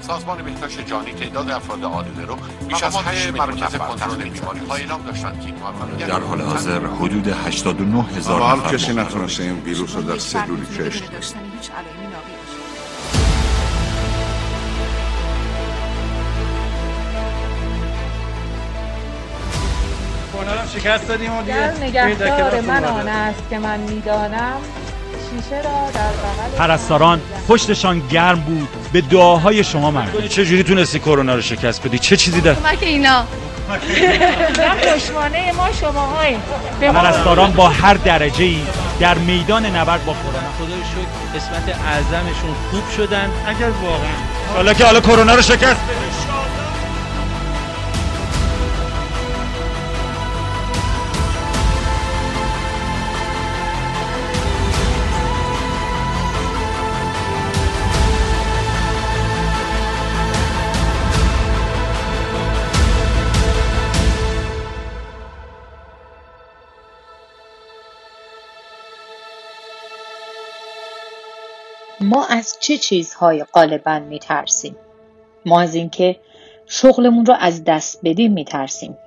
سازمان بهداشت جهانی تعداد افراد عادله رو بیش از 8 مرکز کنترل بیماری های اعلام داشتن که این در حال حاضر حدود 89 هزار حال نفر کسی مبتلا نتونسته این ویروس رو در سلولی کشت شکست دادیم و دیگه نگهدار من. آن است که من می‌دانم شیشه را در بغل پرستاران پشتشان گرم بود. به دعاهای شما مردم تو چه جوری تونستی کرونا رو شکست بدی؟ چه چیزی در کمک اینا. پشمانه ما شما های به ما پرستاران با هر درجه ای در میدان نبرد با کرونا. خدا رو شکر قسمت اعظمشون خوب شدن. اگر واقعا حالا که حالا کرونا رو شکست. ما از چه چیزهای غالبا میترسیم؟ ما از اینکه شغلمون رو از دست بدیم میترسیم.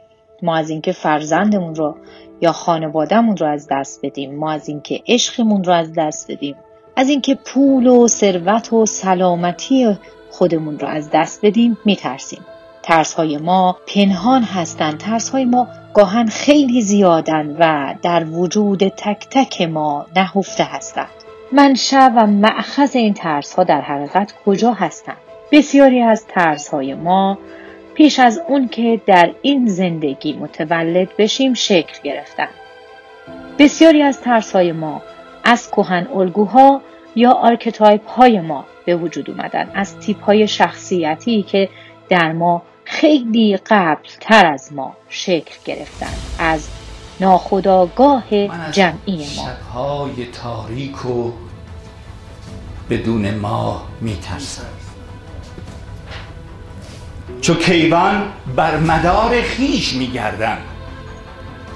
ما از اینکه فرزندمون رو یا خانوادهمون رو از دست بدیم. ما از اینکه عشقمون رو از دست بدیم. از اینکه پول و ثروت و سلامتی خودمون رو از دست بدیم میترسیم. ترس های ما پنهان هستند. ترس های ما گاهن خیلی زیادن و در وجود تک تک ما نهفته هستند. منشأ و مأخذ این ترس ها در حقیقت کجا هستند؟ بسیاری از ترس های ما پیش از اون که در این زندگی متولد بشیم شکل گرفتن. بسیاری از ترس های ما از کهن الگوها یا archetype های ما به وجود اومدن از تیپ های شخصیتی که در ما خیلی قبل تر از ما شکل گرفتن از ناخداگاه جمعی ما. شبهای تاریک و بدون ما میترسم. چو کیوان بر مدار خیش میگردم.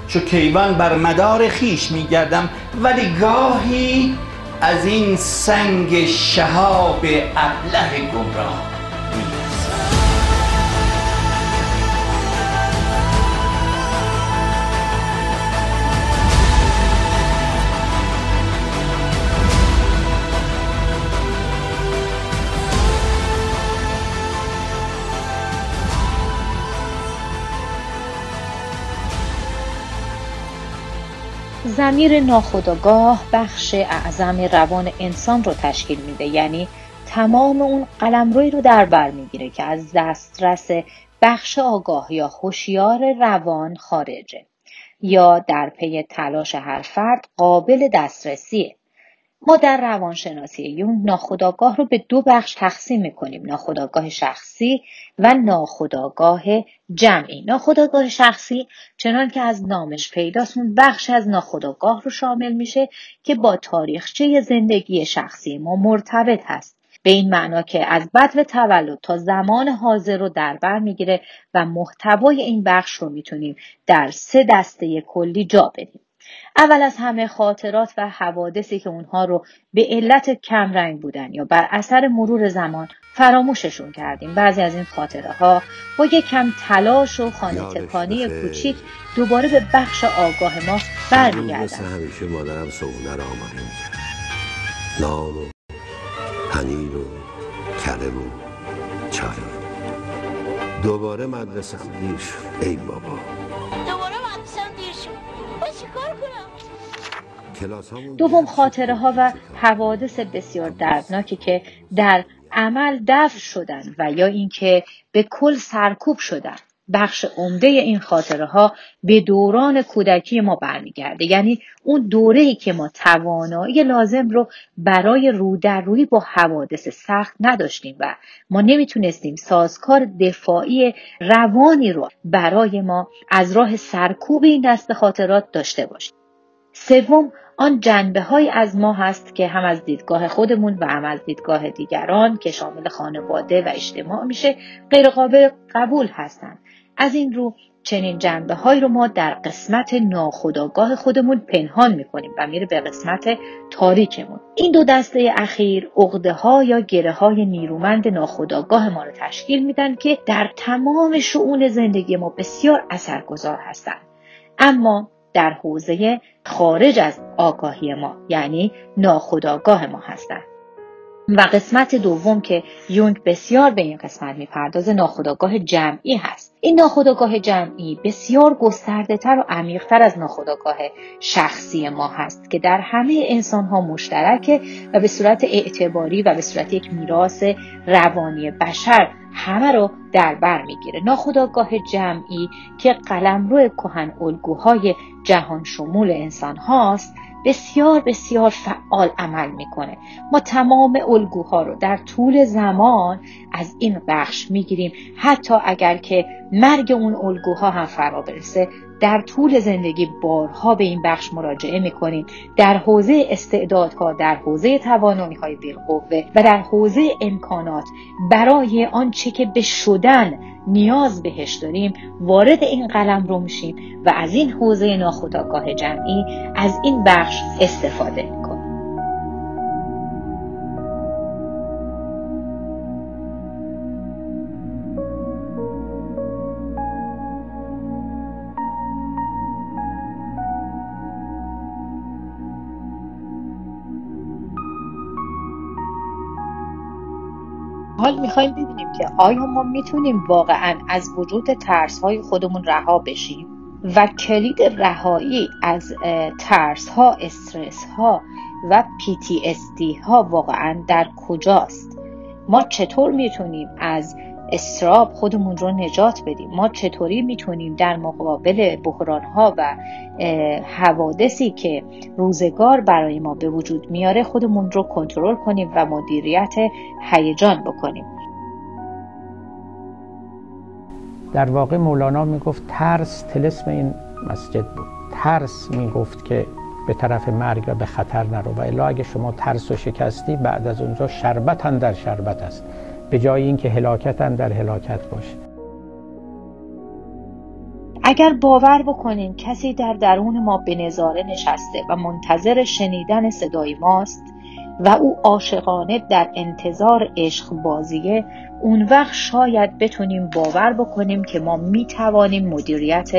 چو کیوان بر مدار خیش میگردم ولی گاهی از این سنگ شهاب ابله گمراه. زمیر ناخودآگاه بخش اعظم روان انسان رو تشکیل میده. یعنی تمام اون قلمروی رو در بر می‌گیره که از دسترس بخش آگاه یا هوشیار روان خارجه یا در پی تلاش هر فرد قابل دسترسیه. ما در روانشناسی یون ناخودآگاه رو به دو بخش تقسیم می‌کنیم ناخودآگاه شخصی و ناخودآگاه جمعی. ناخودآگاه شخصی چنان که از نامش پیداست اون بخش از ناخودآگاه رو شامل میشه که با تاریخچه زندگی شخصی ما مرتبط هست. به این معنا که از بدو تولد تا زمان حاضر رو در بر می‌گیره و محتوای این بخش رو می‌تونیم در سه دسته کلی جا بدیم. اول از همه خاطرات و حوادثی که اونها رو به علت کمرنگ بودن یا بر اثر مرور زمان فراموششون کردیم. بعضی از این خاطره ها با یک کم تلاش و خانه تکانی کوچیک دوباره به بخش آگاه ما برمیگردن. همیشه مادرم صبحونه را آماده نان و پنیر و کره و چای. دوباره مدرسه دیر شد ای بابا. دوم خاطره ها و حوادث بسیار دردناکی که در عمل دفع شدن و یا اینکه به کل سرکوب شدن. بخش عمده این خاطره ها به دوران کودکی ما برمیگرده. یعنی اون دوره ای که ما توانایی لازم رو برای رو در روی با حوادث سخت نداشتیم و ما نمی‌تونستیم سازکار دفاعی روانی رو برای ما از راه سرکوب این دست خاطرات داشته باشیم. سوم آن جنبه های از ما هست که هم از دیدگاه خودمون و هم از دیدگاه دیگران که شامل خانواده و اجتماع میشه غیر قابل قبول هستند. از این رو چنین جنبه هایی رو ما در قسمت ناخودآگاه خودمون پنهان می‌کنیم و میره به قسمت تاریکمون. این دو دسته اخیر عقده ها یا گره های نیرومند ناخودآگاه ما رو تشکیل میدن که در تمام شعون زندگی ما بسیار اثرگذار هستند. اما در حوزه خارج از آگاهی ما یعنی ناخودآگاه ما هستند و قسمت دوم که یونگ بسیار به این قسمت می‌پردازه ناخودآگاه جمعی هست. این ناخودآگاه جمعی بسیار گسترده تر و عمیقتر از ناخودآگاه شخصی ما هست که در همه انسان ها مشترکه و به صورت اعتباری و به صورت یک میراث روانی بشر همه رو در بر می‌گیره. ناخودآگاه جمعی که قلمرو کهن الگوهای جهان شمول انسان هاست بسیار بسیار فعال عمل می‌کنه. ما تمام الگوها رو در طول زمان از این بخش می‌گیریم. حتی اگر که مرگ اون الگوها هم فرا برسه در طول زندگی بارها به این بخش مراجعه می‌کنیم. در حوزه استعدادها در حوزه توانایی های بالقوه و در حوزه امکانات برای آنچه که به شدن نیاز بهش داریم وارد این قلم رو میشیم و از این حوزه ناخودآگاه جمعی از این بخش استفاده حال می‌خوایم ببینیم که آیا ما می‌تونیم واقعا از وجود ترس های خودمون رها بشیم؟ و کلید رهایی از ترس ها استرس ها و PTSD ها واقعا در کجاست؟ ما چطور می‌تونیم از استراب خودمون رو نجات بدیم. ما چطوری می‌تونیم در مقابل بحران ها و حوادثی که روزگار برای ما به وجود میاره خودمون رو کنترل کنیم و مدیریت هیجان بکنیم. در واقع مولانا می‌گفت ترس تلسم این مسجد بود. ترس می‌گفت که به طرف مرگ و به خطر نرو. و الا اگه شما ترس و شکستی بعد از اونجا شربت در شربت است. به جای اینکه هلاکت هم در هلاکت باشه. اگر باور بکنین کسی در درون ما به نظاره نشسته و منتظر شنیدن صدای ماست و او عاشقانه در انتظار عشق بازیه اون وقت شاید بتونیم باور بکنیم که ما می توانیم مدیریت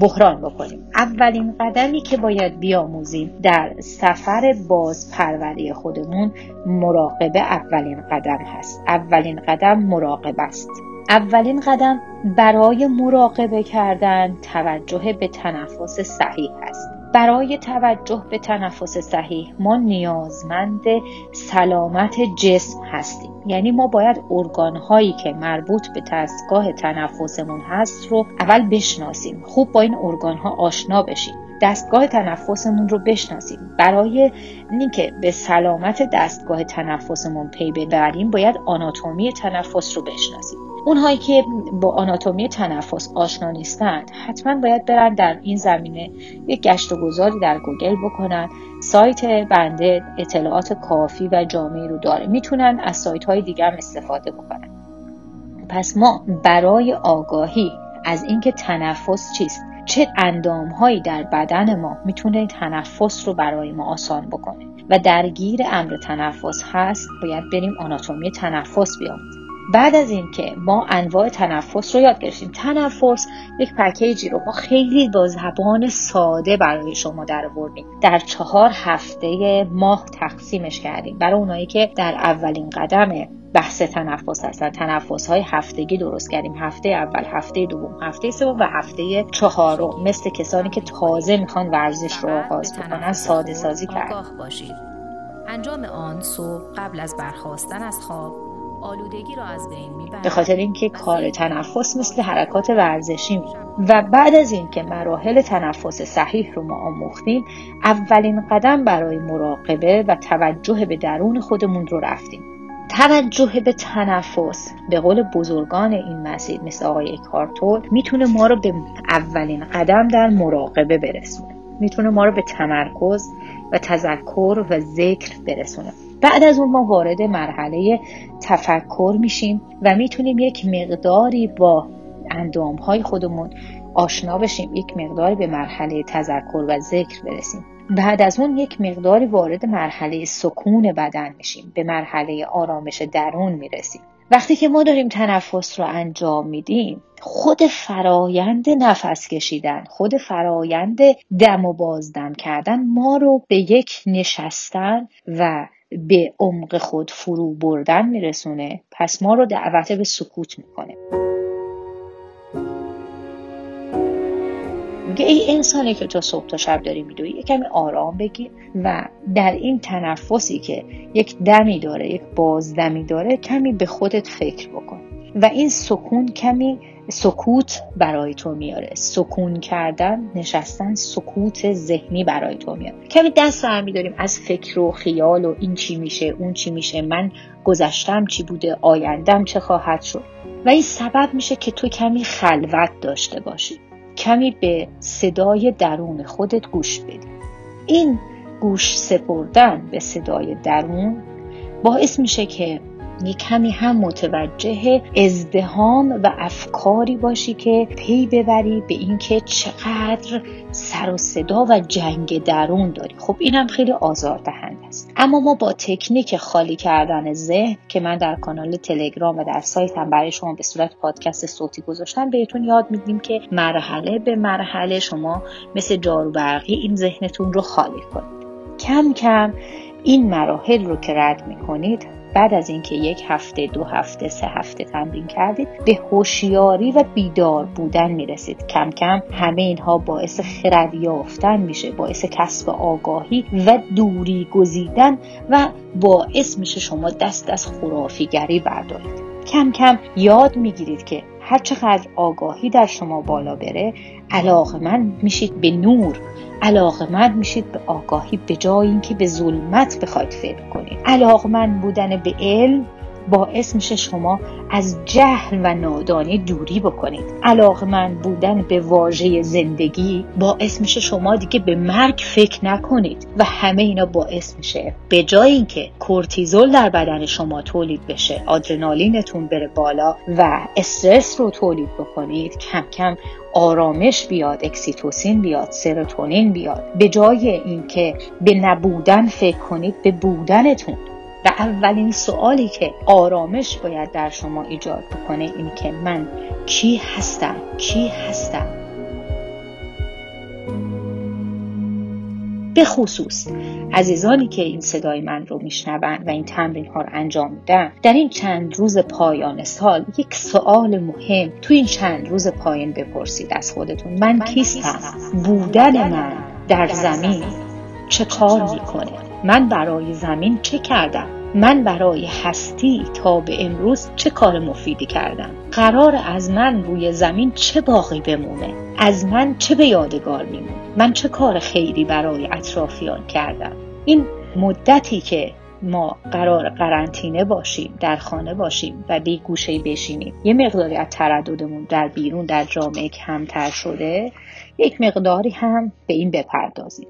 بحران بکنیم. اولین قدمی که باید بیاموزیم در سفر بازپروری خودمون مراقبه اولین قدم هست. اولین قدم مراقبه است. اولین قدم برای مراقبه کردن توجه به تنفس صحیح است برای توجه به تنفس صحیح ما نیازمند سلامت جسم هستیم. یعنی ما باید ارگان هایی که مربوط به دستگاه تنفسمون هست رو اول بشناسیم. خوب با این ارگان ها آشنا بشیم. دستگاه تنفسمون رو بشناسیم. برای اینکه به سلامت دستگاه تنفسمون پی ببریم باید آناتومی تنفس رو بشناسیم. اونهایی که با آناتومی تنفس آشنا نیستند حتما باید برن در این زمینه یک گشت و گذاری در گوگل بکنن. سایت بنده اطلاعات کافی و جامعی رو داره. می‌تونن از سایت های دیگه هم استفاده بکنن. پس ما برای آگاهی از اینکه تنفس چیست چه اندام هایی در بدن ما می‌تونه تنفس رو برای ما آسان بکنه و درگیر امر تنفس هست باید بریم آناتومی تنفس بیاموزیم. بعد از اینکه ما انواع تنفس رو یاد گرفتیم تنفس یک پکیجی رو ما خیلی با زبان ساده برای شما در آوردیم. در چهار هفته ماه تقسیمش کردیم برای اونایی که در اولین قدم بحث تنفس هستن. تنفس های هفتگی درست کردیم. هفته اول هفته دوم هفته سوم و هفته چهارم. مثل کسانی که تازه می‌خوان ورزش رو آغاز بکنن ساده سازی کردیم. انجام آن صبح قبل از برخواستن از خواب آلودگی را از بین به خاطر اینکه کار تنفس مثل حرکات ورزشی می و بعد از اینکه مراحل تنفس صحیح رو ما آموختیم اولین قدم برای مراقبه و توجه به درون خودمون رو رفتیم. توجه به تنفس به قول بزرگان این مسیر مثل آقای کارتول می‌تونه ما رو به اولین قدم در مراقبه برسونه. می‌تونه ما رو به تمرکز و تذکر و ذکر برسونه. بعد از اون ما وارد مرحله تفکر میشیم و می‌تونیم یک مقداری با اندام های خودمون آشنا بشیم یک مقداری به مرحله تذکر و ذکر برسیم. بعد از اون یک مقداری وارد مرحله سکون بدن میشیم به مرحله آرامش درون می‌رسیم. وقتی که ما داریم تنفس رو انجام میدیم خود فرایند نفس کشیدن خود فرایند دم و بازدم کردن ما رو به یک نشستن و به عمق خود فرو بردن میرسونه. پس ما رو دعوت به سکوت می‌کنه. میگه ای انسانی که تو صبح تا شب داری میدوی یه کمی آرام بگیر و در این تنفسی که یک دمی داره یک بازدمی داره کمی به خودت فکر بکن. و این سکون کمی سکوت برای تو میاره. سکون کردن نشستن سکوت ذهنی برای تو میاره. کمی دست برمی داریم از فکر و خیال و این چی میشه اون چی میشه من گذشتم چی بوده آیندم چه خواهد شد. و این سبب میشه که تو کمی خلوت داشته باشی. کمی به صدای درون خودت گوش بدی. این گوش سپردن به صدای درون باعث میشه که یه کمی هم متوجه ازدهام و افکاری باشی که پی ببری به اینکه چقدر سر و صدا و جنگ درون داری. خب اینم خیلی آزاردهنده است. اما ما با تکنیک خالی کردن ذهن که من در کانال تلگرام و در سایتم برای شما به صورت پادکست صوتی گذاشتم بهتون یاد میدیم که مرحله به مرحله شما مثل جارو برقی این ذهنتون رو خالی کنید. کم کم این مراحل رو که رد می‌کنید بعد از اینکه یک هفته دو هفته سه هفته تمرین کردید به هوشیاری و بیدار بودن می‌رسید. کم کم همه اینها باعث خرد یافتن میشه باعث کسب آگاهی و دوری گزیدن و باعث میشه شما دست از خرافیگری بردارید. کم کم یاد می‌گیرید که هر چقدر آگاهی در شما بالا بره علاقه من میشید به نور. علاقمند میشید به آگاهی به جای اینکه به ظلمت بخواید فکر کنید. علاقمند بودن به علم باعث میشه شما از جهل و نادانی دوری بکنید. علاقمند بودن به واژه زندگی باعث میشه شما دیگه به مرگ فکر نکنید و همه اینا باعث میشه. به جای اینکه کورتیزول در بدن شما تولید بشه آدرنالینتون بره بالا و استرس رو تولید بکنید کم کم آرامش بیاد اکسیتوسین بیاد سروتونین بیاد. به جای اینکه به نبودن فکر کنید به بودنتون و اولین سوالی که آرامش باید در شما ایجاد بکنه این که من کی هستم؟ کی هستم؟ به خصوص عزیزانی که این صدای من رو میشنوند و این تمرین ها رو انجام میدن در این چند روز پایان سال یک سوال مهم تو این چند روز پایان بپرسید از خودتون. من کیستم؟ بودن من در زمین. چه کار می‌کنه؟ من برای زمین چه کردم؟ من برای هستی تا به امروز چه کار مفیدی کردم؟ قرار از من روی زمین چه باقی بمونه؟ از من چه به یادگار میمونه؟ من چه کار خیری برای اطرافیان کردم؟ این مدتی که ما قرار قرنطینه باشیم در خانه باشیم و به گوشه بشینیم یه مقداری از ترددمون در بیرون در جامعه کمتر شده یک مقداری هم به این بپردازیم.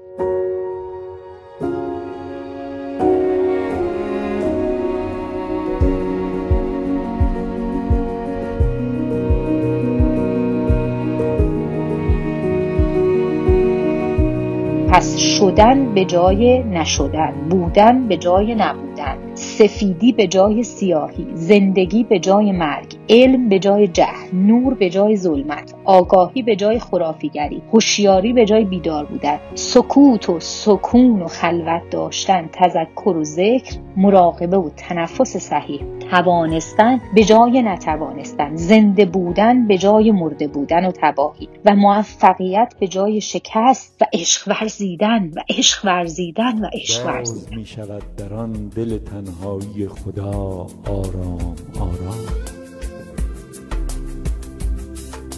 شدن به جای نشدن بودن به جای نبودن سفیدی به جای سیاهی زندگی به جای مرگ علم به جای جهل نور به جای ظلمت آگاهی به جای خرافیگری هوشیاری به جای بیدار بودن سکوت و سکون و خلوت داشتن تذکر و ذکر مراقبه و تنفس صحیح. توانستن به جای نتوانستن زنده بودن به جای مرده بودن و تباهی و موفقیت به جای شکست و عشق ورزیدن و عشق ورزیدن و عشق ورزیدن. می شود در آن دل تنهایی خدا آرام آرام.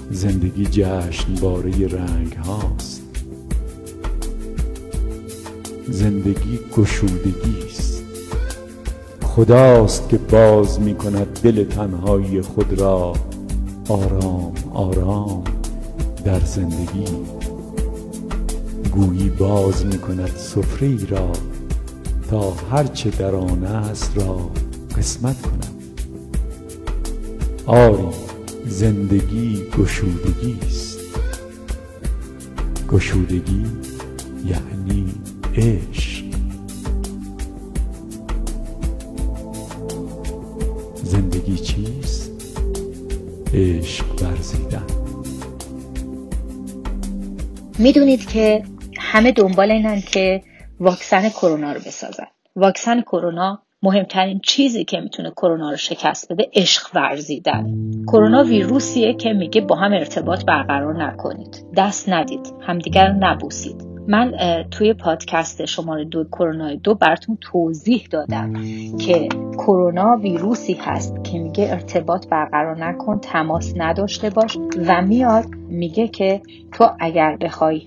زندگی جشن باره رنگ هاست. زندگی گشودگی است. خداست که باز می کند دل تنهایی خود را. آرام آرام در زندگی. گویی باز می کند سفره را تا هرچه در آن است را قسمت کنم آری زندگی گشودگی است. گشودگی یعنی عشق. عشق ورزیدن. می‌دونید که همه دنبال اینن که واکسن کرونا رو بسازن. واکسن کرونا مهمترین چیزی که می‌تونه کرونا رو شکست بده عشق ورزیدن. کرونا ویروسیه که میگه با هم ارتباط برقرار نکنید. دست ندید همدیگر رو نبوسید. من توی پادکست شماره دو کرونا دو براتون توضیح دادم که کرونا ویروسی هست که میگه ارتباط برقرار نکن تماس نداشته باش و میاد میگه که تو اگر بخوای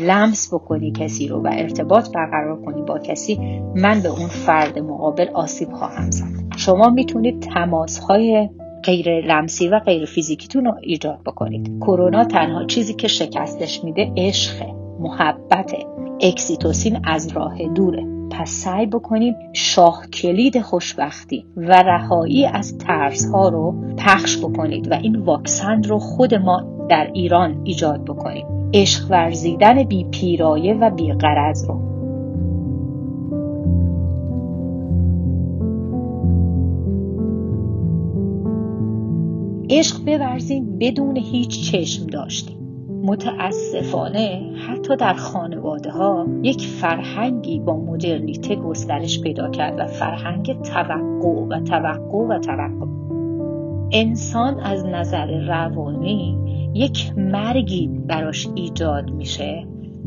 لمس بکنی کسی رو و ارتباط برقرار کنی با کسی من به اون فرد مقابل آسیب خواهم زد. شما می‌تونید تماس های غیر لمسی و غیر فیزیکیتون رو ایجاد بکنید. کرونا تنها چیزی که شکستش میده عشقه. محبت اکسیتوسین از راه دوره. پس سعی بکنیم شاه کلید خوشبختی و رهایی از ترس ها رو پخش بکنید و این واکسن رو خود ما در ایران ایجاد بکنیم. عشق ورزیدن بی پیرایه و بی قرض رو. عشق بورزیم بدون هیچ چشم داشتیم. متاسفانه حتی در خانواده ها یک فرهنگی با مدرنیته گسترش پیدا کرد و فرهنگ توقع و توقع و توقع. انسان از نظر روانی یک مرگی براش ایجاد میشه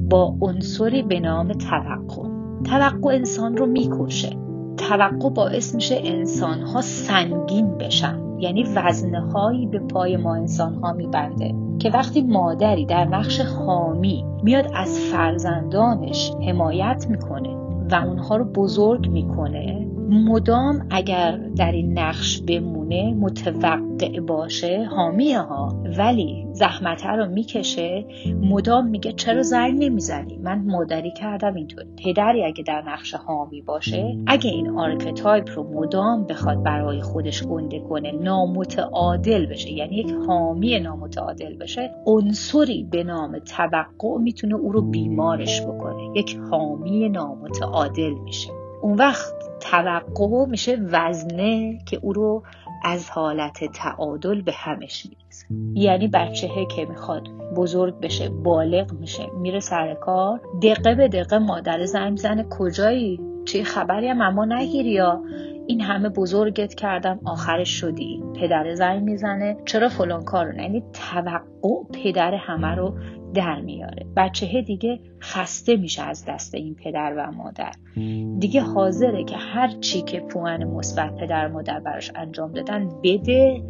با عنصری به نام توقع. توقع انسان رو می‌کشه. توقع باعث میشه انسان ها سنگین بشن. یعنی وزنه هایی به پای ما انسان ها میبنده که وقتی مادری در نقش حامی میاد از فرزندانش حمایت می‌کنه و اونها رو بزرگ می‌کنه مدام اگر در این نقش بمونه متوقع باشه حامیه ها. ولی زحمت رو می‌کشه. مدام میگه چرا زنگ نمی‌زنی؟ من مادری کردم اینطور پدری اگه در نقش حامی باشه اگه این archetype رو مدام بخواد برای خودش گنده کنه نامتعادل بشه یعنی یک حامی نامتعادل بشه عنصری به نام توقع می‌تونه او رو بیمارش بکنه. یک حامی نامتعادل میشه. اون وقت توقع میشه وزنه که او رو از حالت تعادل به همش می‌رسه یعنی بچه که می‌خواد بزرگ بشه بالغ میشه میره سر کار دقیقه به دقیقه مادر زنگ زنه کجایی؟ چه خبری هم اما نگیری یا این همه بزرگت کردم آخرش شدی. پدر زنگ می‌زنه. چرا فلان کار رو یعنی توقع پدر همه رو در میاره. بچه دیگه خسته میشه از دست این پدر و مادر. دیگه حاضره که هر چی که پوان مثبت پدر مادر براش انجام دادن بده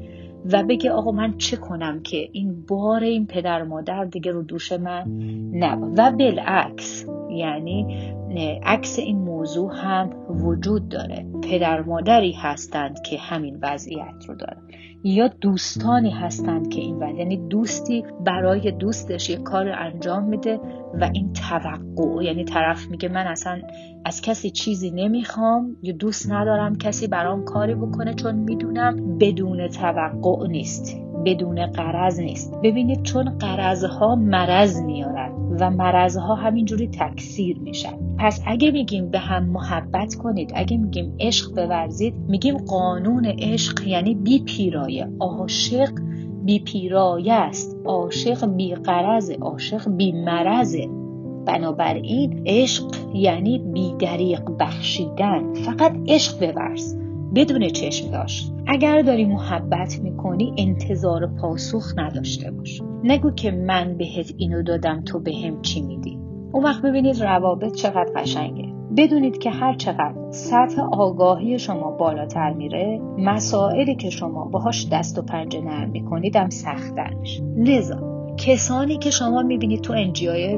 و بگه آقا من چه کنم که این بار این پدر مادر دیگه رو دوش من نبا. و بالعکس یعنی عکس این موضوع هم وجود داره. پدر مادری هستند که همین وضعیت رو دارن. یا دوستانی هستند که این وضع یعنی دوستی برای دوستش یه کار انجام میده و این توقع یعنی طرف میگه من اصلا از کسی چیزی نمی‌خوام یا دوست ندارم کسی برام کاری بکنه چون می‌دونم بدون توقع نیست بدون قرض نیست. ببینید چون قرضها مرض میارن. و مرضها همینجوری تکثیر میشن. پس اگه میگیم به هم محبت کنید اگه میگیم عشق بورزید میگیم قانون عشق یعنی بی پیرایه. عاشق بی پیرایه است. عاشق بی قرض عاشق بی مرضه بنابراین عشق یعنی بی دریق بخشیدن. فقط عشق بورز. بدون چشم داشت. اگر داری محبت می‌کنی انتظار پاسخ نداشته باش. نگو که من بهت اینو دادم تو بهم چی میدی؟ اون وقت ببینید روابط چقدر قشنگه. بدونید که هر چقدر سطح آگاهی شما بالاتر میره مسائلی که شما باهاش دست و پنجه نرم می‌کنید هم سختتر میشه. لذا کسانی که شما می‌بینید تو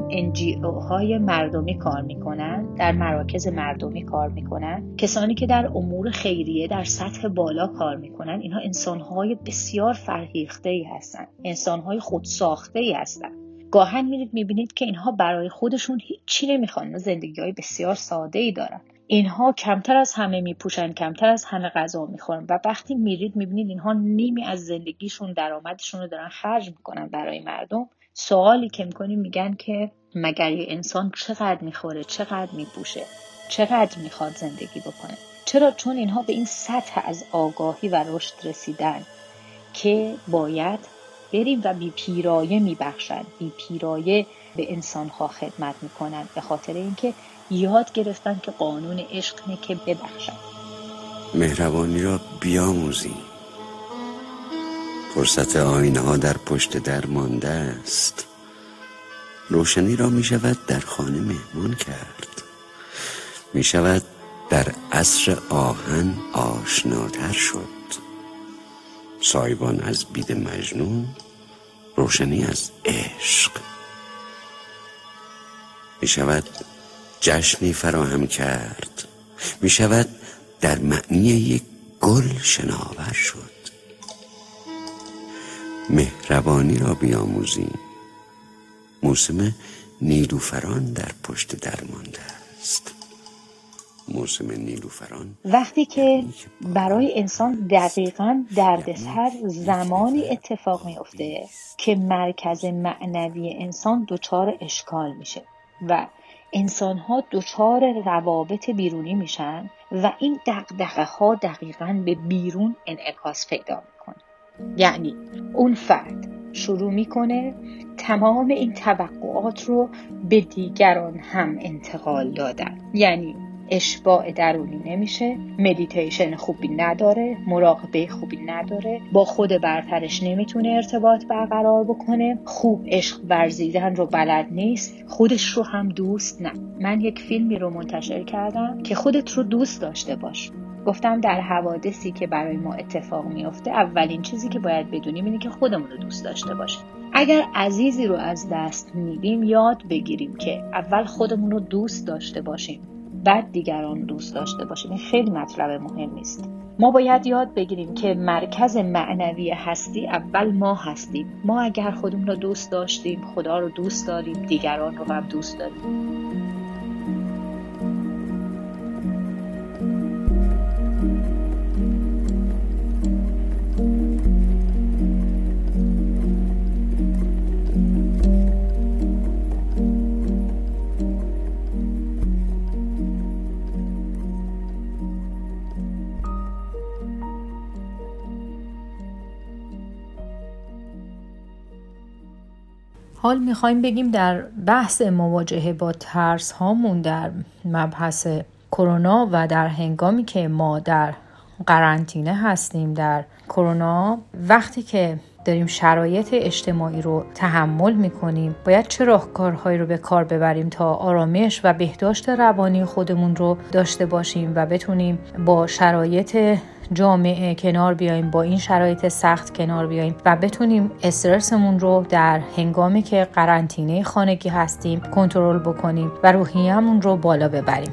انجی های مردمی کار می‌کنن در مراکز مردمی کار می‌کنن کسانی که در امور خیریه در سطح بالا کار می‌کنن اینها انسانهای بسیار فرهیخته ای هستن انسانهای خودساخته ای هستن. گاهن میرید می‌بینید که اینها برای خودشون هیچی نمی‌خوان زندگی های بسیار ساده ای دارن. اینها کمتر از همه میپوشن کمتر از همه غذا می‌خورن. و وقتی میرید می‌بینید اینها نیمی از زندگیشون درآمدشون رو دارن خرج می‌کنن برای مردم. سوالی که می‌کنیم میگن که مگر یه انسان چقدر می‌خوره چقدر میپوشه چقدر می‌خواد زندگی بکنه؟ چرا؟ چون اینها به این سطح از آگاهی و رشد رسیدن که باید بریم و بی پیرایه میبخشن. بی پیرایه به انسانها خدمت می‌کنن به خاطر اینکه یاد گرفتن که قانون عشق نه که ببخشن. مهربانی را بیاموزیم فرصت آینه ها در پشت در مانده است. روشنی را می شود در خانه مهمان کرد. می شود در عصر آهن آشناتر شد. سایبان از بید مجنون روشنی از عشق. می شود جشنی فراهم کرد. می شود در معنی یک گل شناور شد. مهربانی را بیاموزیم. موسم نیلوفران در پشت درمانده است. موسم نیلوفران وقتی که برای انسان دقیقا دردسر زمانی اتفاق میفته که مرکز معنوی انسان دچار اشکال میشه. و انسان ها دچار روابط بیرونی میشن و این دقدقه ها دقیقا به بیرون انعکاس پیدا می‌کنه. یعنی اون فرد شروع می‌کنه تمام این توقعات رو به دیگران هم انتقال دادن. یعنی اشباع درونی نمیشه مدیتیشن خوبی نداره مراقبه خوبی نداره با خود برترش نمی‌تونه ارتباط برقرار بکنه. خوب عشق ورزیدن رو بلد نیست خودش رو هم دوست نه. من یک فیلمی رو منتشر کردم که خودت رو دوست داشته باش. گفتم در حوادثی که برای ما اتفاق میافته اولین چیزی که باید بدونیم اینه که خودمون رو دوست داشته باشیم. اگر عزیزی رو از دست میدیم یاد بگیریم که اول خودمون رو دوست داشته باشیم. بعد دیگران دوست داشته باشیم. این خیلی مطلب مهم است ما باید یاد بگیریم که مرکز معنوی هستی اول ما هستیم. ما اگر خودمون رو دوست داشتیم خدا رو دوست داریم دیگران رو هم دوست داریم. حال می‌خوایم بگیم در بحث مواجهه با ترس هامون در مبحث کرونا و در هنگامی که ما در قرنطینه هستیم در کرونا وقتی که داریم شرایط اجتماعی رو تحمل می‌کنیم باید چه راهکارهایی رو به کار ببریم تا آرامش و بهداشت روانی خودمون رو داشته باشیم و بتونیم با شرایط جامعه کنار بیایم با این شرایط سخت کنار بیایم و بتونیم استرسمون رو در هنگامی که قرنطینه خانگی هستیم کنترل بکنیم و روحیه‌مون رو بالا ببریم.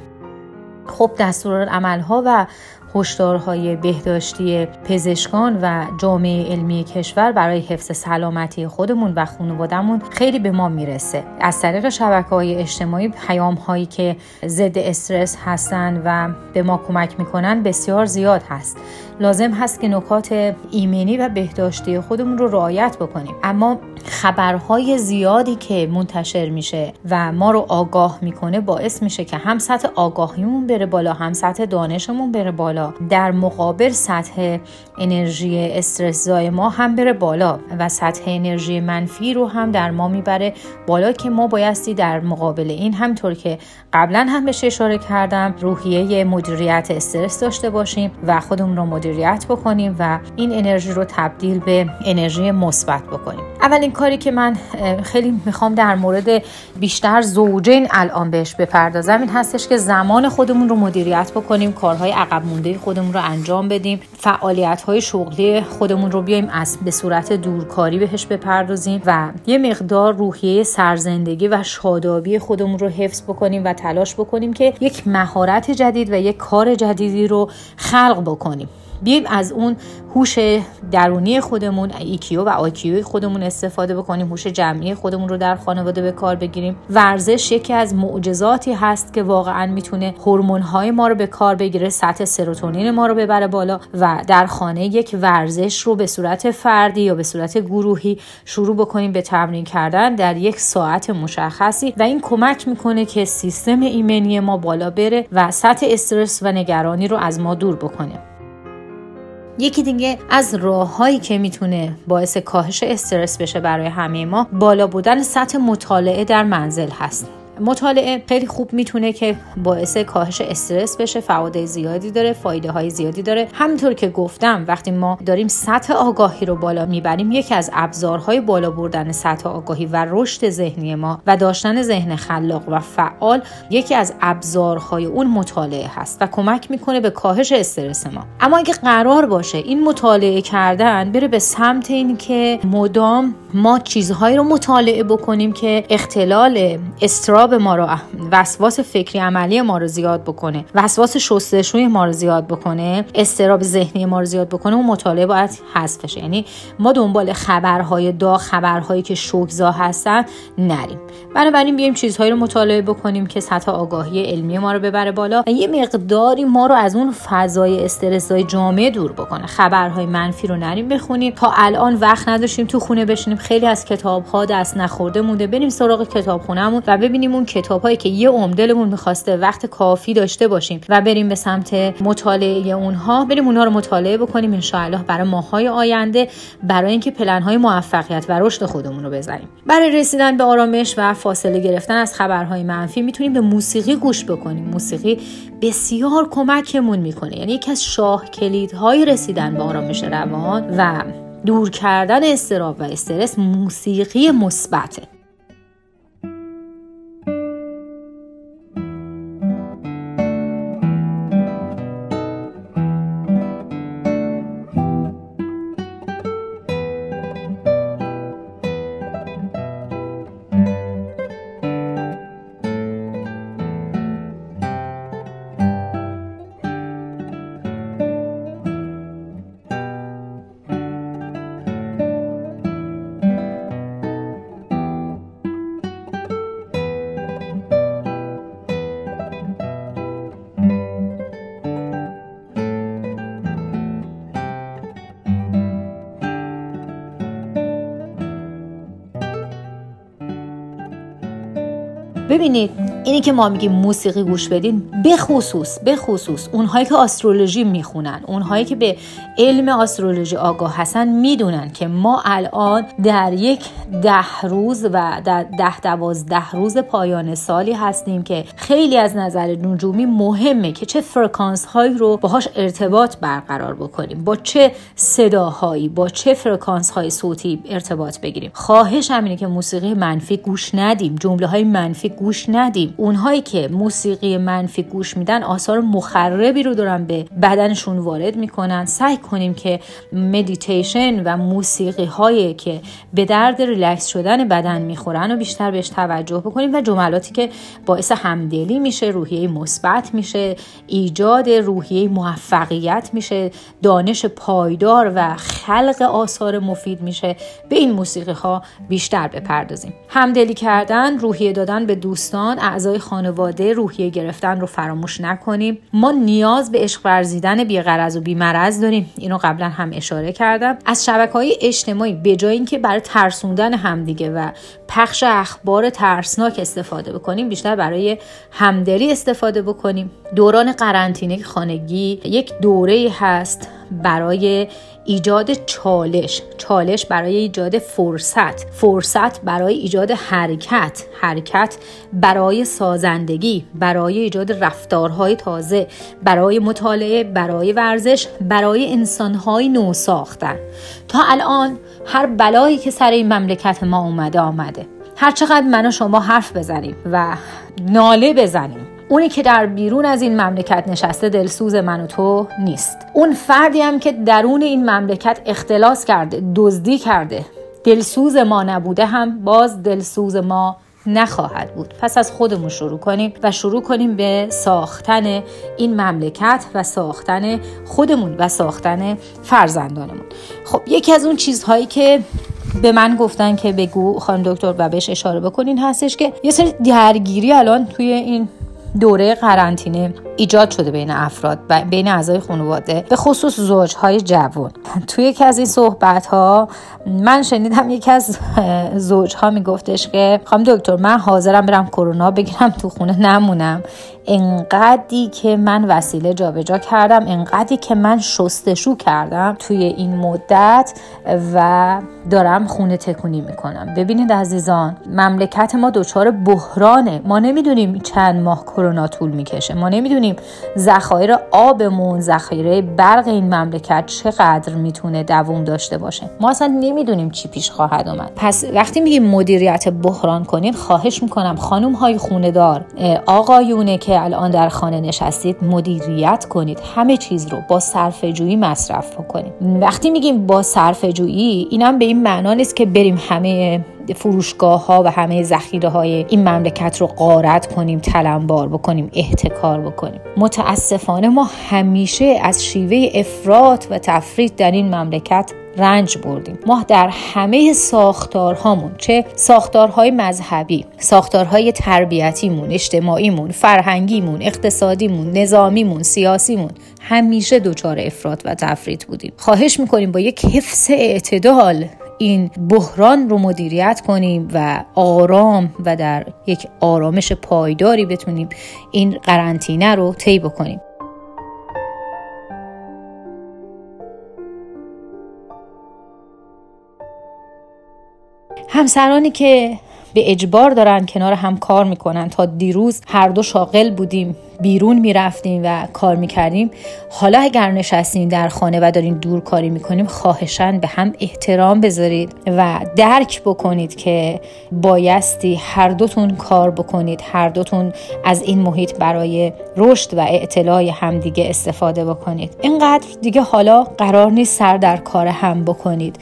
خب دستورالعملها و هشدارهای بهداشتی پزشکان و جامعه علمی کشور برای حفظ سلامتی خودمون و خانوادهمون خیلی به ما می‌رسه. از طریق شبکه های اجتماعی پیام هایی که ضد استرس هستن و به ما کمک می‌کنن بسیار زیاد هست. لازم هست که نکات ایمنی و بهداشتی خودمون رو رعایت بکنیم. اما خبرهای زیادی که منتشر میشه و ما رو آگاه می‌کنه باعث میشه که هم سطح آگاهیمون بره بالا هم سطح دانشمون بره بالا. در مقابل سطح انرژی استرس زای ما هم بره بالا و سطح انرژی منفی رو هم در ما می‌بره بالا که ما بایستی در مقابل این همطور که قبلا هم بهش اشاره کردم روحیه مدیریت استرس داشته باشیم و خودمون رو مدیریت بکنیم و این انرژی رو تبدیل به انرژی مثبت بکنیم. اولین کاری که من خیلی می‌خوام در مورد بیشتر زوجین الان بهش بپردازم این هستش که زمان خودمون رو مدیریت بکنیم کارهای عقب مونده خودمون رو انجام بدیم فعالیت های شغلی خودمون رو بیایم از به صورت دورکاری بهش بپردازیم و یه مقدار روحیه سرزندگی و شادابی خودمون رو حفظ بکنیم و تلاش بکنیم که یک مهارت جدید و یک کار جدیدی رو خلق بکنیم. بیایم از اون هوش درونی خودمون EQ و IQ خودمون استفاده بکنیم هوش جمعی خودمون رو در خانواده به کار بگیریم. ورزش یکی از معجزاتی هست که واقعا می‌تونه هورمون های ما رو به کار بگیره سطح سروتونین ما رو ببره بالا و در خانه یک ورزش رو به صورت فردی یا به صورت گروهی شروع بکنیم به تمرین کردن در یک ساعت مشخصی و این کمک می‌کنه که سیستم ایمنی ما بالا بره و سطح استرس و نگرانی رو از ما دور بکنه. یکی دیگه از راههایی که می‌تونه باعث کاهش استرس بشه برای همه ما بالا بودن سطح مطالعه در منزل هست. مطالعه خیلی خوب می‌تونه که باعث کاهش استرس بشه فواید زیادی داره فایده های زیادی داره. همینطور که گفتم وقتی ما داریم سطح آگاهی رو بالا می‌بریم یکی از ابزارهای بالا بردن سطح آگاهی و رشد ذهنی ما و داشتن ذهن خلاق و فعال یکی از ابزارهای اون مطالعه هست و کمک می‌کنه به کاهش استرس ما. اما اگه قرار باشه این مطالعه کردن بره به سمت این که مدام ما چیزهایی رو مطالعه بکنیم که اختلال استراب ما رو وسواس فکری عملی ما رو زیاد بکنه. وسواس شستشوی ما رو زیاد بکنه. استراب ذهنی ما رو زیاد بکنه. اون مطالعه باید حذف بشه. یعنی ما دنبال خبرهای دا خبرهایی که شوکزا هستن نریم. بنابراین بیایم چیزهایی رو مطالعه بکنیم که سطح آگاهی علمی ما رو ببره بالا و یه مقداری ما رو از اون فضای استرسای جامعه دور بکنه. خبرهای منفی رو نریم بخونیم. تا الان وقت نداشتیم تو خونه بشینیم. خیلی از کتاب ها دست نخورده مونده. بریم سراغ کتابخونهمون و ببینیم اون کتاب هایی که یه عمدلمون می‌خواسته وقت کافی داشته باشیم و بریم به سمت مطالعه اونها. بریم اونها رو مطالعه بکنیم انشاءالله برای ماهای آینده برای اینکه پلن های موفقیت و رشد خودمون رو بزنیم. برای رسیدن به آرامش و فاصله گرفتن از خبرهای منفی می‌تونیم به موسیقی گوش بکنیم. موسیقی بسیار کمکمون می‌کنه. یعنی یکی از شاه کلیدهای رسیدن به آرامش روان و دور کردن استراب و استرس موسیقی مثبته. ببینید اینی که ما میگیم موسیقی گوش بدین به خصوص به خصوص اونهایی که آسترولوژی می‌خونن اونهایی که به علم آسترولوژی آگاه هستن می‌دونن که ما الان در یک ده روز و در ده دوازده روز پایان سالی هستیم که خیلی از نظر نجومی مهمه که چه فرکانس هایی رو باهاش ارتباط برقرار بکنیم با چه صداهایی با چه فرکانس های صوتی ارتباط بگیریم. خواهش همینه که موسیقی منفی گوش ندیم جمله های منفی گوش ندیم. اونهایی که موسیقی منفی گوش میدن آثار مخربی رو دارن به بدنشون وارد می‌کنن. سعی کنیم که مدیتیشن و موسیقی هایی که به درد ریلکس شدن بدن می‌خورن و بیشتر بهش توجه بکنیم و جملاتی که باعث همدلی میشه روحیه مثبت میشه ایجاد روحیه موفقیت میشه دانش پایدار و خلق آثار مفید میشه به این موسیقی ها بیشتر بپردازیم. همدلی کردن روحیه دادن به دوستان اعضای خانواده روحیه گرفتن رو فراموش نکنیم. ما نیاز به عشق ورزیدن بی‌غرض و بی‌مرض داریم. اینو قبلا هم اشاره کردم. از شبکه های اجتماعی به جای اینکه برای ترسوندن همدیگه و پخش اخبار ترسناک استفاده بکنیم بیشتر برای همدلی استفاده بکنیم. دوران قرنطینه خانگی یک دوره هست برای ایجاد چالش. چالش برای ایجاد فرصت. فرصت برای ایجاد حرکت. حرکت برای سازندگی برای ایجاد رفتارهای تازه برای مطالعه برای ورزش برای انسانهای نو ساختن تا الان هر بلایی که سر این مملکت ما اومده آمده. هر چقدر من و شما حرف بزنیم و ناله بزنیم. اونی که در بیرون از این مملکت نشسته دلسوز من و تو نیست. اون فردی هم که درون این مملکت اختلاس کرده دزدی کرده. دلسوز ما نبوده هم باز دلسوز ما نخواهد بود. پس از خودمون شروع کنیم و شروع کنیم به ساختن این مملکت و ساختن خودمون و ساختن فرزندانمون. خب یکی از اون چیزهایی که به من گفتن که بگو خانم دکتر و بهش اشاره بکنین هستش که یه سری درگیری الان توی این دوره قرنطینه ایجاد شده بین افراد و بین اعضای خانواده به خصوص زوجهای جوان. توی یکی از این صحبت ها من شنیدم یکی از زوجها میگفتش که خانم دکتر من حاضرم برم کرونا بگیرم تو خونه نمونم. انقدری که من وسیله جابجا کردم انقدری که من شستشو کردم توی این مدت و دارم خونه تکونی می‌کنم. ببینید عزیزان مملکت ما دچار بحرانه. ما نمی‌دونیم چند ماه کرونا طول می‌کشه. ما نمی‌دونیم ذخایر آبمون ذخایر برق این مملکت چقدر می‌تونه دووم داشته باشه. ما اصلا نمی‌دونیم چی پیش خواهد اومد. پس وقتی میگیم مدیریت بحران کنین خواهش می‌کنم خانم های خونه دار آقایونه که الان در خانه نشستید مدیریت کنید. همه چیز رو با صرفه جویی مصرف بکنید. وقتی میگیم با صرفه جویی اینم به این معنا نیست که بریم همه فروشگاه ها و همه ذخیره های این مملکت رو قارت کنیم تلمبار بکنیم احتکار بکنیم. متاسفانه ما همیشه از شیوه افراط و تفرید در این مملکت رنج بردیم. ما در همه ساختارهامون چه ساختارهای مذهبی ساختارهای تربیتیمون اجتماعیمون فرهنگیمون اقتصادیمون نظامیمون سیاسیمون همیشه دچار افراط و تفرید بودیم. خواهش می‌کنیم با یک حفظ اعتدال این بحران رو مدیریت کنیم و آرام و در یک آرامش پایداری بتونیم این قرنطینه رو طی بکنیم. همسرانی که به اجبار دارن کنار هم کار می‌کنن. تا دیروز هر دو شاغل بودیم. بیرون می‌رفتیم و کار می‌کردیم. حالا اگر نشستیم در خانه و دارین دور کاری می‌کنیم خواهشان به هم احترام بذارید و درک بکنید که بایستی هر دوتون کار بکنید هر دوتون از این محیط برای رشد و اعتلاع همدیگه استفاده بکنید. اینقدر دیگه حالا قرار نیست سر در کار هم بکنید.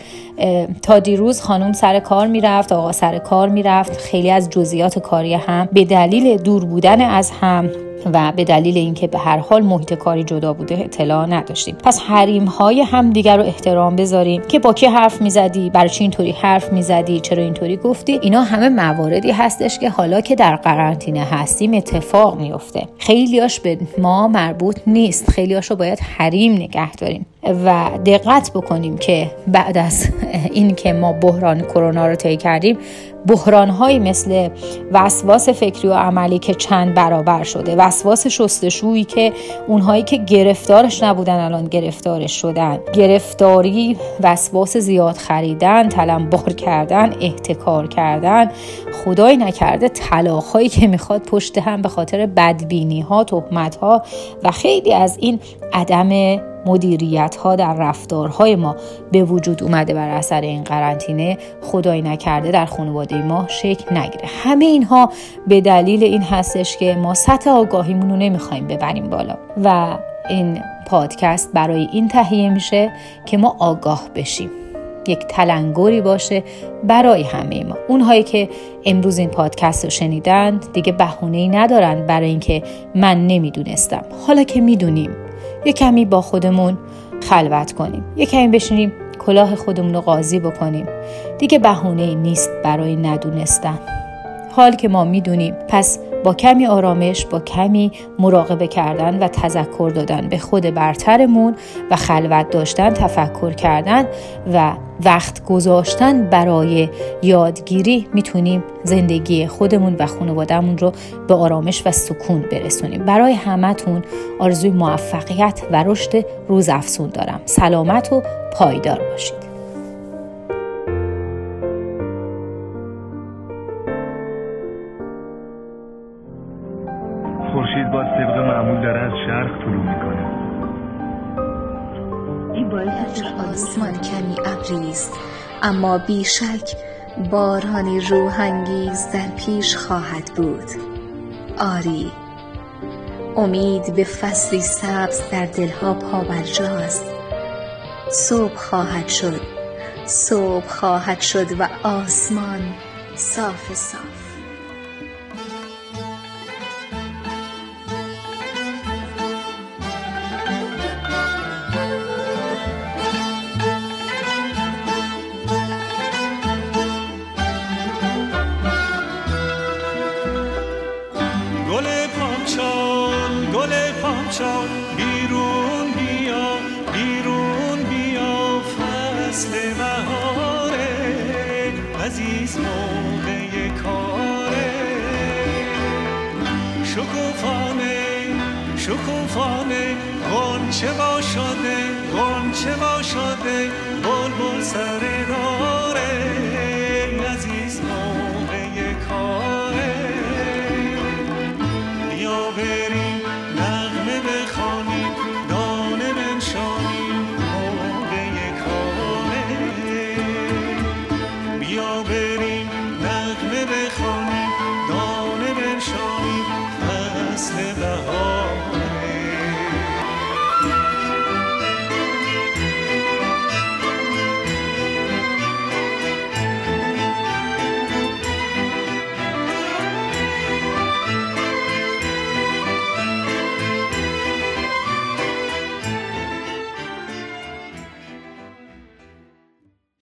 تا دیروز خانم سر کار می‌رفت آقا سر کار می‌رفت. خیلی از جزئیات کاری هم به دلیل دور بودن از هم و به دلیل اینکه به هر حال محیط کاری جدا بوده اطلاع نداشتیم. پس حریم های هم دیگر رو احترام بذاریم که با کی حرف می‌زدی؟ برای چی اینطوری حرف می‌زدی؟ چرا اینطوری گفتی؟ اینا همه مواردی هستش که حالا که در قرنطینه هستیم اتفاق میفته خیلیاش به ما مربوط نیست. خیلیاش رو باید حریم نگه داریم. و دقت بکنیم که بعد از این که ما بحران کرونا رو طی کردیم بحرانهایی مثل وسواس فکری و عملی که چند برابر شده وسواس شستشویی که اونهایی که گرفتارش نبودن الان گرفتارش شدن گرفتاری وسواس زیاد خریدن تلمبار کردن احتکار کردن خدای نکرده طلاقهایی که می‌خواد پشت هم به خاطر بدبینی ها تهمت ها و خیلی از این عدم مدیریت ها در رفتارهای ما به وجود اومده بر اثر این قرنطینه خدای نکرده در خانواده ما شکل نگیره. همه اینها به دلیل این هستش که ما سطح آگاهیمون رو نمی‌خوایم ببریم بالا. و این پادکست برای این تهیه میشه که ما آگاه بشیم. یک تلنگری باشه برای همه ما. اونهایی که امروز این پادکست رو شنیدند دیگه بهونه ای ندارن برای اینکه من نمی‌دونستم. حالا که می‌دونیم یه کمی با خودمون خلوت کنیم. یه کمی بشینیم کلاه خودمون رو قاضی بکنیم. دیگه بهونه نیست برای ندونستن. حال که ما می‌دونیم. پس با کمی آرامش با کمی مراقبه کردن و تذکر دادن. به خود برترمون و خلوت داشتن تفکر کردن و وقت گذاشتن برای یادگیری می‌تونیم زندگی خودمون و خانوادهمون رو به آرامش و سکون برسونیم. برای همتون آرزوی موفقیت و رشد روزافزون دارم. سلامت و پایدار باشید. ابریست اما بیشک بارانی روحانگیز در پیش خواهد بود. آری امید به فصلی سبز در دلها پابرجاست صبح خواهد شد صبح خواهد شد و آسمان صاف صاف شو بیرون بیا بیرون بیا فصل بهاره. عزیز موقع کاره. شکوفانه شکوفانه گنچه با شده گنچه با شده بلبل سر داره